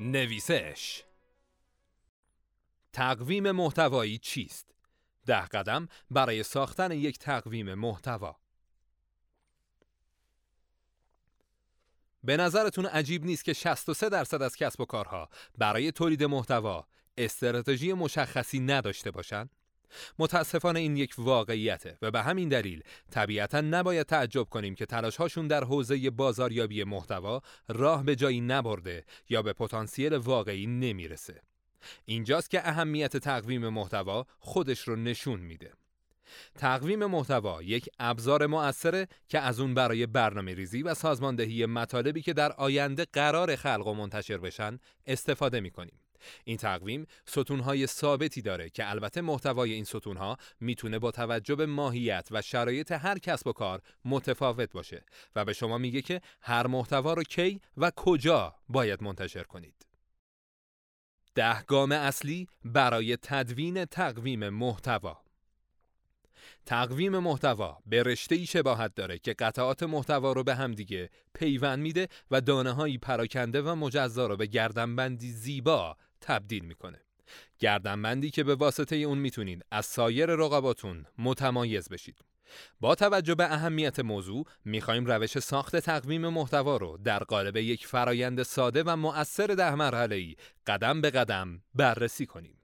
نویسش تقویم محتوایی چیست؟ ده قدم برای ساختن یک تقویم محتوا به نظرتون عجیب نیست که 63 درصد از کسب و کارها برای تولید محتوا استراتژی مشخصی نداشته باشند؟ متاسفانه این یک واقعیته و به همین دلیل طبیعتا نباید تعجب کنیم که تلاشهاشون در حوزه بازاریابی محتوا راه به جایی نبرده یا به پتانسیل واقعی نمی‌رسه. اینجاست که اهمیت تقویم محتوا خودش رو نشون میده. تقویم محتوا یک ابزار مؤثره که از اون برای برنامه ریزی و سازماندهی مطالبی که در آینده قرار خلق و منتشر بشن استفاده می‌کنیم. این تقویم ستونهای ثابتی داره که البته محتوای این ستونها می‌تونه با توجه به ماهیت و شرایط هر کسب و کار متفاوت باشه و به شما میگه که هر محتوا رو کی و کجا باید منتشر کنید. ده گام اصلی برای تدوین تقویم محتوا تقویم محتوا به رشته ای شباهت داره که قطعات محتوا رو به هم دیگه پیوند میده و دانه هایی پراکنده و مجزا رو به گردنبندی زیبا تبدیل می‌کنه. گردنبندی که به واسطه اون می‌تونید از سایر رقباتون متمایز بشید. با توجه به اهمیت موضوع می‌خوایم روش ساخت تقویم محتوا رو در قالب یک فرایند ساده و مؤثر ده مرحله ای قدم به قدم بررسی کنیم.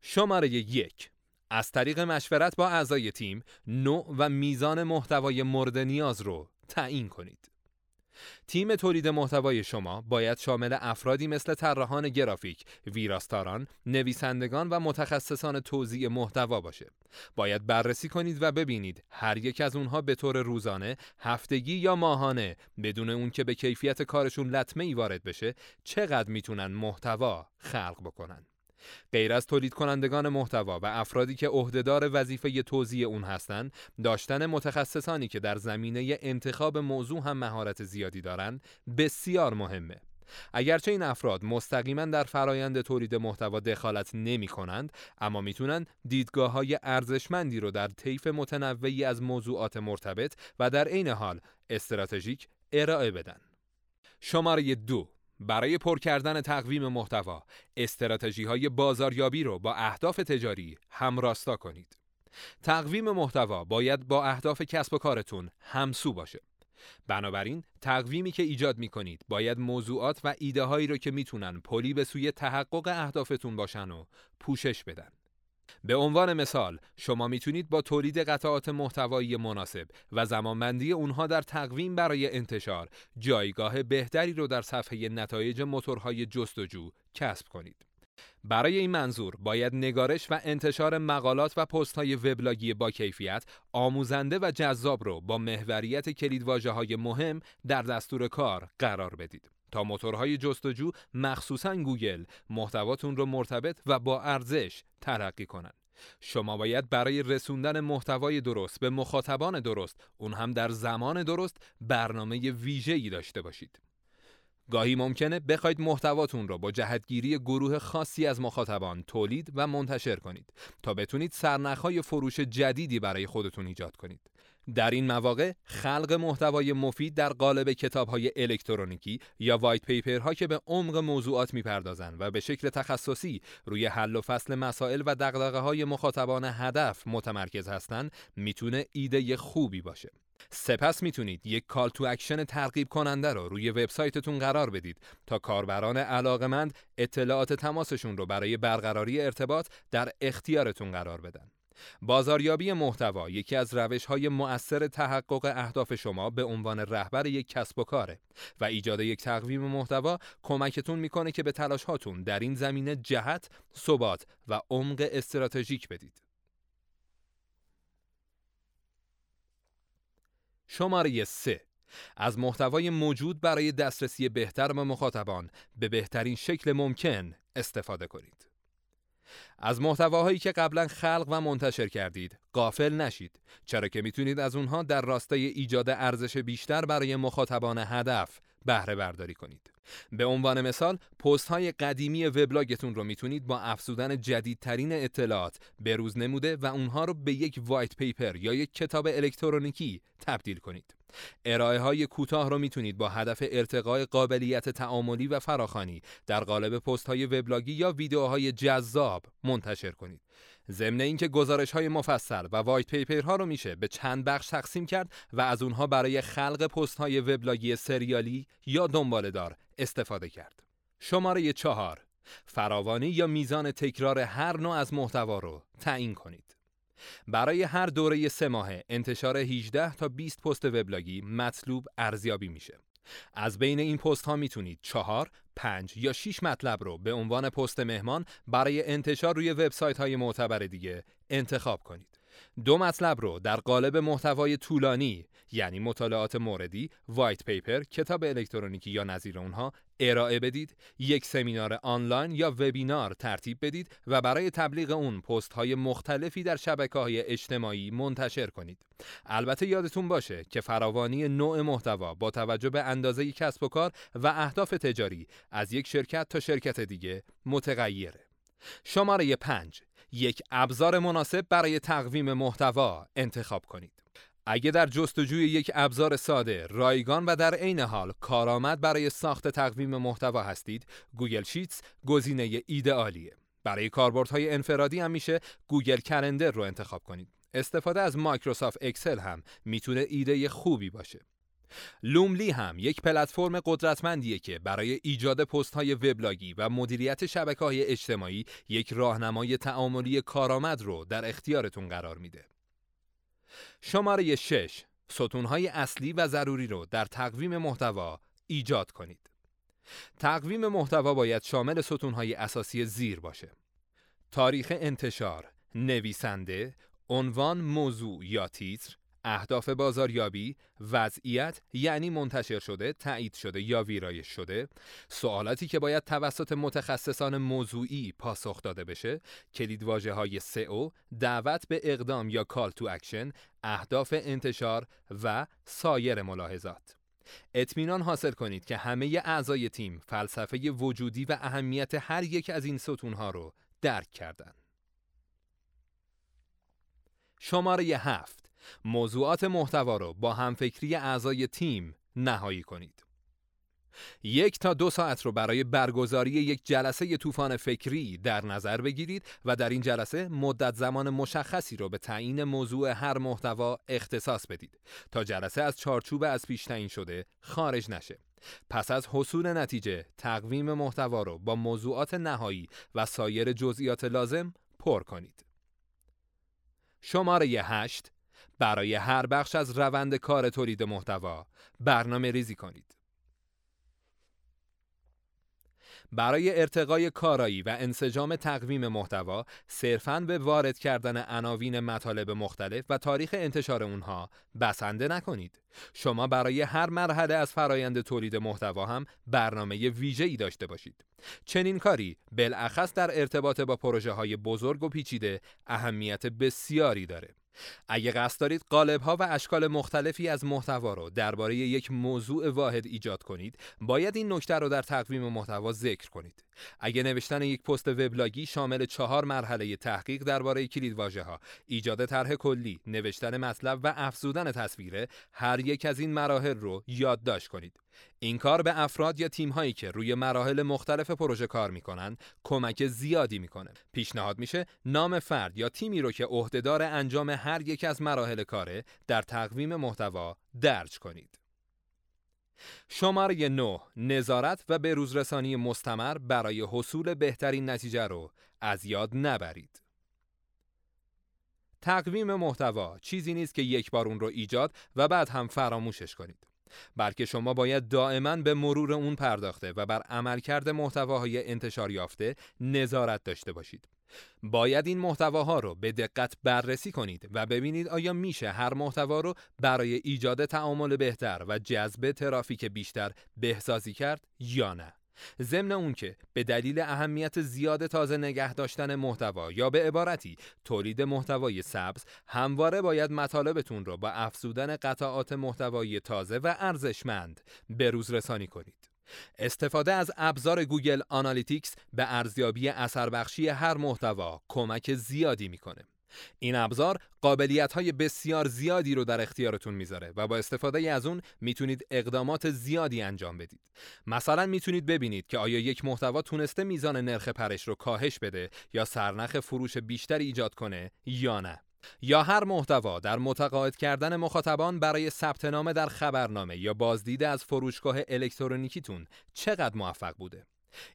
شماره یک از طریق مشورت با اعضای تیم نوع و میزان محتوای مورد نیاز رو تعیین کنید. تیم تولید محتوای شما باید شامل افرادی مثل طراحان گرافیک، ویراستاران، نویسندگان و متخصصان توزیع محتوا باشه. باید بررسی کنید و ببینید هر یک از اونها به طور روزانه، هفتگی یا ماهانه بدون اون که به کیفیت کارشون لطمه ای وارد بشه، چقدر می‌تونن محتوا خلق بکنن. غیر از تولید کنندگان محتوا و افرادی که عهدهدار وظیفه توزیع اون هستند، داشتن متخصصانی که در زمینه انتخاب موضوع هم مهارت زیادی دارند بسیار مهمه. اگرچه این افراد مستقیما در فرایند تولید محتوا دخالت نمی کنند اما می‌تونن دیدگاه های ارزشمندی رو در طیف متنوعی از موضوعات مرتبط و در عین حال استراتژیک ارائه بدن. شماره دو برای پر کردن تقویم محتوا استراتژی های بازاریابی رو با اهداف تجاری همراستا کنید. تقویم محتوا باید با اهداف کسب و کارتون همسو باشه. بنابراین تقویمی که ایجاد می کنید باید موضوعات و ایده هایی رو که می‌تونن پلی به سوی تحقق اهدافتون باشن و پوشش بدن. به عنوان مثال شما می‌تونید با تولید قطعات محتوایی مناسب و زمانبندی اونها در تقویم برای انتشار جایگاه بهتری رو در صفحه نتایج موتورهای جستجو کسب کنید. برای این منظور باید نگارش و انتشار مقالات و پست های وبلاگی با کیفیت آموزنده و جذاب رو با محوریت کلیدواژه های مهم در دستور کار قرار بدید. تا موتورهای جستجو مخصوصا گوگل محتواتون رو مرتبط و با ارزش ترقی کنند. شما باید برای رسوندن محتوای درست به مخاطبان درست اون هم در زمان درست برنامه ویژه‌ای داشته باشید. گاهی ممکنه بخواید محتواتون رو با جهتگیری گروه خاصی از مخاطبان تولید و منتشر کنید تا بتونید سرنخهای فروش جدیدی برای خودتون ایجاد کنید. در این مواقع خلق محتوای مفید در قالب کتاب‌های الکترونیکی یا وایت پیپرها که به عمق موضوعات می‌پردازند و به شکل تخصصی روی حل و فصل مسائل و دغدغه‌های مخاطبان هدف متمرکز هستند می‌تونه ایده خوبی باشه. سپس می‌تونید یک call to action ترغیب کننده رو روی وبسایتتون قرار بدید تا کاربران علاقمند اطلاعات تماسشون رو برای برقراری ارتباط در اختیارتون قرار بدن. بازاریابی محتوا یکی از روش های مؤثر تحقق اهداف شما به عنوان رهبر یک کسب و کاره و ایجاد یک تقویم محتوا کمکتون می‌کنه که به تلاش هاتون در این زمینه جهت، ثبات و عمق استراتژیک بدید. شماره 3 از محتوای موجود برای دسترسی بهتر به مخاطبان به بهترین شکل ممکن استفاده کنید. از محتواهایی که قبلا خلق و منتشر کردید قافل نشید چرا که می‌تونید از اونها در راستای ایجاد ارزش بیشتر برای مخاطبان هدف بهره برداری کنید. به عنوان مثال پست های قدیمی وبلاگتون رو می‌تونید با افزودن جدیدترین اطلاعات بروز نموده و اونها رو به یک white paper یا یک کتاب الکترونیکی تبدیل کنید. ارائه های کوتاه رو می‌تونید با هدف ارتقای قابلیت تعاملی و فراخوانی در قالب پست های وبلاگی یا ویدیوهای جذاب منتشر کنید. ضمن اینکه گزارش های مفصل و white paper ها رو میشه به چند بخش تقسیم کرد و از اونها برای خلق پست های وبلاگی سریالی یا دنباله دار استفاده کرد. شماره چهار فراوانی یا میزان تکرار هر نوع از محتوا رو تعیین کنید. برای هر دوره سه ماهه انتشار 18 تا 20 پست وبلاگی مطلوب ارزیابی میشه. از بین این پست ها می‌تونید چهار، پنج یا 6 مطلب رو به عنوان پست مهمان برای انتشار روی وبسایت های معتبر دیگه انتخاب کنید. دو مطلب رو در قالب محتوای طولانی یعنی مطالعات موردی، وایت پیپر، کتاب الکترونیکی یا نظیر اونها ارائه بدید، یک سمینار آنلاین یا وبینار ترتیب بدید و برای تبلیغ اون پست های مختلفی در شبکه های اجتماعی منتشر کنید. البته یادتون باشه که فراوانی نوع محتوا با توجه به اندازه کسب و کار و اهداف تجاری از یک شرکت تا شرکت دیگه متغیره. شماره 5 یک ابزار مناسب برای تقویم محتوا انتخاب کنید. اگه در جستجوی یک ابزار ساده، رایگان و در عین حال کارآمد برای ساخت تقویم محتوا هستید، Google Sheets گزینه ایدئالیه. برای کاربردهای انفرادی هم میشه Google Calendar رو انتخاب کنید. استفاده از Microsoft Excel هم می‌تونه ایده خوبی باشه. Loomly هم یک پلتفرم قدرتمندیه که برای ایجاد پست های وبلاگی و مدیریت شبکه های اجتماعی یک راهنمای تعاملی کارآمد رو در اختیارتون قرار میده. شماره 6 ستونهای اصلی و ضروری رو در تقویم محتوا ایجاد کنید. تقویم محتوا باید شامل ستونهای اساسی زیر باشه. تاریخ انتشار، نویسنده، عنوان موضوع یا تیتر، اهداف بازاریابی، وضعیت یعنی منتشر شده، تایید شده یا ویرایش شده، سوالاتی که باید توسط متخصصان موضوعی پاسخ داده بشه، کلیدواژه های سئو، دعوت به اقدام یا call to action، اهداف انتشار و سایر ملاحظات. اطمینان حاصل کنید که همه اعضای تیم فلسفه وجودی و اهمیت هر یک از این ستونها رو درک کردند. شماره هفت موضوعات محتوا رو با همفکری اعضای تیم نهایی کنید. یک تا دو ساعت رو برای برگزاری یک جلسه طوفان فکری در نظر بگیرید و در این جلسه مدت زمان مشخصی رو به تعیین موضوع هر محتوا اختصاص بدید تا جلسه از چارچوب از پیش تعیین شده خارج نشه. پس از حصول نتیجه تقویم محتوا رو با موضوعات نهایی و سایر جزئیات لازم پر کنید. شماره 8 برای هر بخش از روند کار تولید محتوا برنامه ریزی کنید. برای ارتقای کارایی و انسجام تقویم محتوا صرفاً به وارد کردن عناوین مطالب مختلف و تاریخ انتشار اونها بسنده نکنید. شما برای هر مرحله از فرایند تولید محتوا هم برنامه ویژه‌ای داشته باشید. چنین کاری بالاخص در ارتباط با پروژه های بزرگ و پیچیده اهمیت بسیاری داره. اگه قصد دارید قالب ها و اشکال مختلفی از محتوا رو درباره یک موضوع واحد ایجاد کنید باید این نکته رو در تقویم محتوا ذکر کنید. اگه نوشتن یک پست وبلاگی شامل چهار مرحله تحقیق درباره کلیدواژه ها ایجاد طرح کلی نوشتن مطلب و افزودن تصویره هر یک از این مراحل رو یادداشت کنید این کار به افراد یا تیم هایی که روی مراحل مختلف پروژه کار می‌کنن کمک زیادی می‌کنه. پیشنهاد میشه نام فرد یا تیمی رو که عهدهدار انجام هر یک از مراحل کاره در تقویم محتوا درج کنید. شماره 9 نظارت و بروزرسانی مستمر برای حصول بهترین نتیجه رو از یاد نبرید. تقویم محتوا چیزی نیست که یک بار اون رو ایجاد و بعد هم فراموشش کنید. بلکه شما باید دائما به مرور اون پرداخته و بر عملکرد محتواهای انتشار یافته نظارت داشته باشید. باید این محتواها رو به دقت بررسی کنید و ببینید آیا میشه هر محتوا رو برای ایجاد تعامل بهتر و جذب ترافیک بیشتر بهسازی کرد یا نه. ضمن اون که به دلیل اهمیت زیاد تازه نگه داشتن محتوا یا به عبارتی تولید محتوای سبز همواره باید مطالبتون را با افزودن قطعات محتوایی تازه و ارزشمند به روز رسانی کنید. استفاده از ابزار Google Analytics به ارزیابی اثر بخشی هر محتوا کمک زیادی می‌کنه. این ابزار قابلیت های بسیار زیادی رو در اختیارتون می‌ذاره و با استفاده از اون می‌تونید اقدامات زیادی انجام بدید. مثلا می‌تونید ببینید که آیا یک محتوا تونسته میزان نرخ پرش رو کاهش بده یا سرنخ فروش بیشتری ایجاد کنه یا نه. یا هر محتوا در متقاعد کردن مخاطبان برای ثبت نام در خبرنامه یا بازدید از فروشگاه الکترونیکیتون چقدر موفق بوده.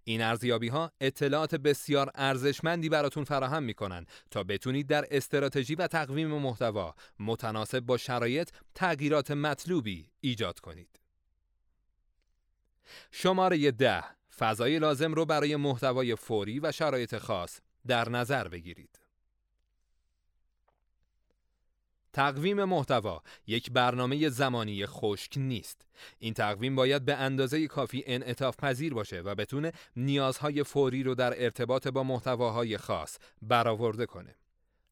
این ارزیابی ها اطلاعات بسیار ارزشمندی براتون فراهم می‌کنن تا بتونید در استراتژی و تقویم محتوا متناسب با شرایط تغییرات مطلوبی ایجاد کنید. شماره ده فضای لازم رو برای محتوای فوری و شرایط خاص در نظر بگیرید. تقویم محتوا یک برنامه زمانی خشک نیست. این تقویم باید به اندازه کافی انعطاف پذیر باشه و بتونه نیازهای فوری رو در ارتباط با محتواهای خاص برآورده کنه.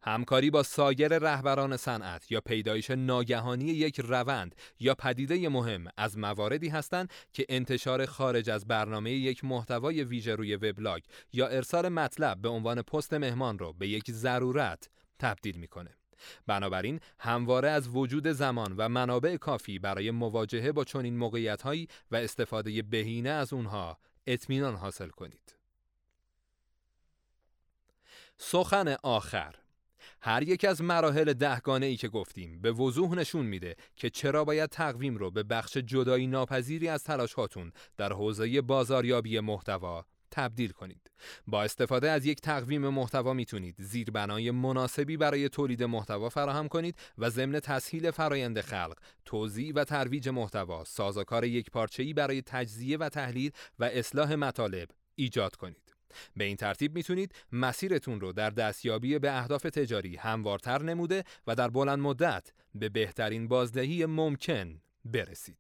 همکاری با سایر رهبران صنعت یا پیدایش ناگهانی یک روند یا پدیده مهم از مواردی هستند که انتشار خارج از برنامه یک محتوای ویژه روی وبلاگ یا ارسال مطلب به عنوان پست مهمان رو به یک ضرورت تبدیل می‌کنه. بنابراین همواره از وجود زمان و منابع کافی برای مواجهه با چنین موقعیت‌هایی و استفاده بهینه از اونها اطمینان حاصل کنید. سخن آخر هر یک از مراحل دهگانه ای که گفتیم به وضوح نشون میده که چرا باید تقویم رو به بخش جدایی ناپذیری از تلاش هاتون در حوزه بازاریابی محتوا تبدیل کنید. با استفاده از یک تقویم محتوا می‌تونید زیربنای مناسبی برای تولید محتوا فراهم کنید و ضمن تسهیل فرایند خلق، توزیع و ترویج محتوا، سازوکار یک پارچه‌ای برای تجزیه و تحلیل و اصلاح مطالب ایجاد کنید. به این ترتیب می‌تونید مسیرتون رو در دستیابی به اهداف تجاری هموارتر نموده و در بلند مدت به بهترین بازدهی ممکن برسید.